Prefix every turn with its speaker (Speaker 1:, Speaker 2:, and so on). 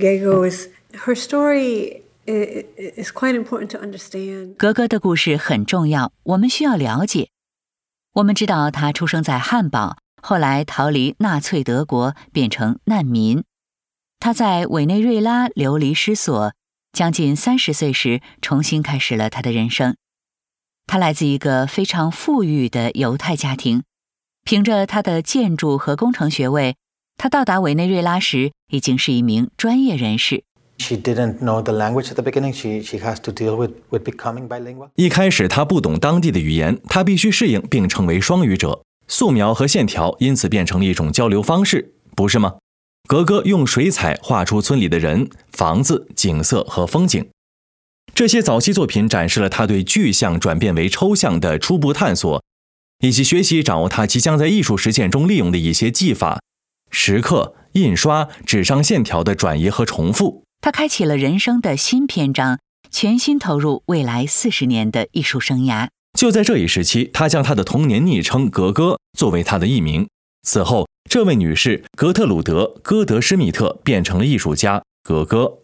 Speaker 1: Gego's her story i- i- is quite important to understand.
Speaker 2: 格格的故事很重要，我们需要了解。我们知道他出生在汉堡，后来逃离纳粹德国，变成难民。他在委内瑞拉流离失所，将近三十岁时重新开始了他的人生。他来自一个非常富裕的犹太家庭，凭着他的建筑和工程学位，他到达委内瑞拉时已经是一名专业人士。
Speaker 3: She didn't know the language at the beginning. She, she has to deal with, with becoming bilingual.
Speaker 4: 一开始他不懂当地的语言，他必须适应并成为双语者。素描和线条因此变成了一种交流方式，不是吗？格格用水彩画出村里的人、房子、景色和风景。这些早期作品展示了他对具象转变为抽象的初步探索，以及学习掌握他即将在艺术实践中利用的一些技法：石刻、印刷、纸上线条的转移和重复。
Speaker 2: 他开启了人生的新篇章，全心投入未来四十年的艺术生涯。
Speaker 4: 就在这一时期，他将他的童年昵称“格格”作为他的艺名。此后，这位女士格特鲁德·戈德施密特变成了艺术家格格。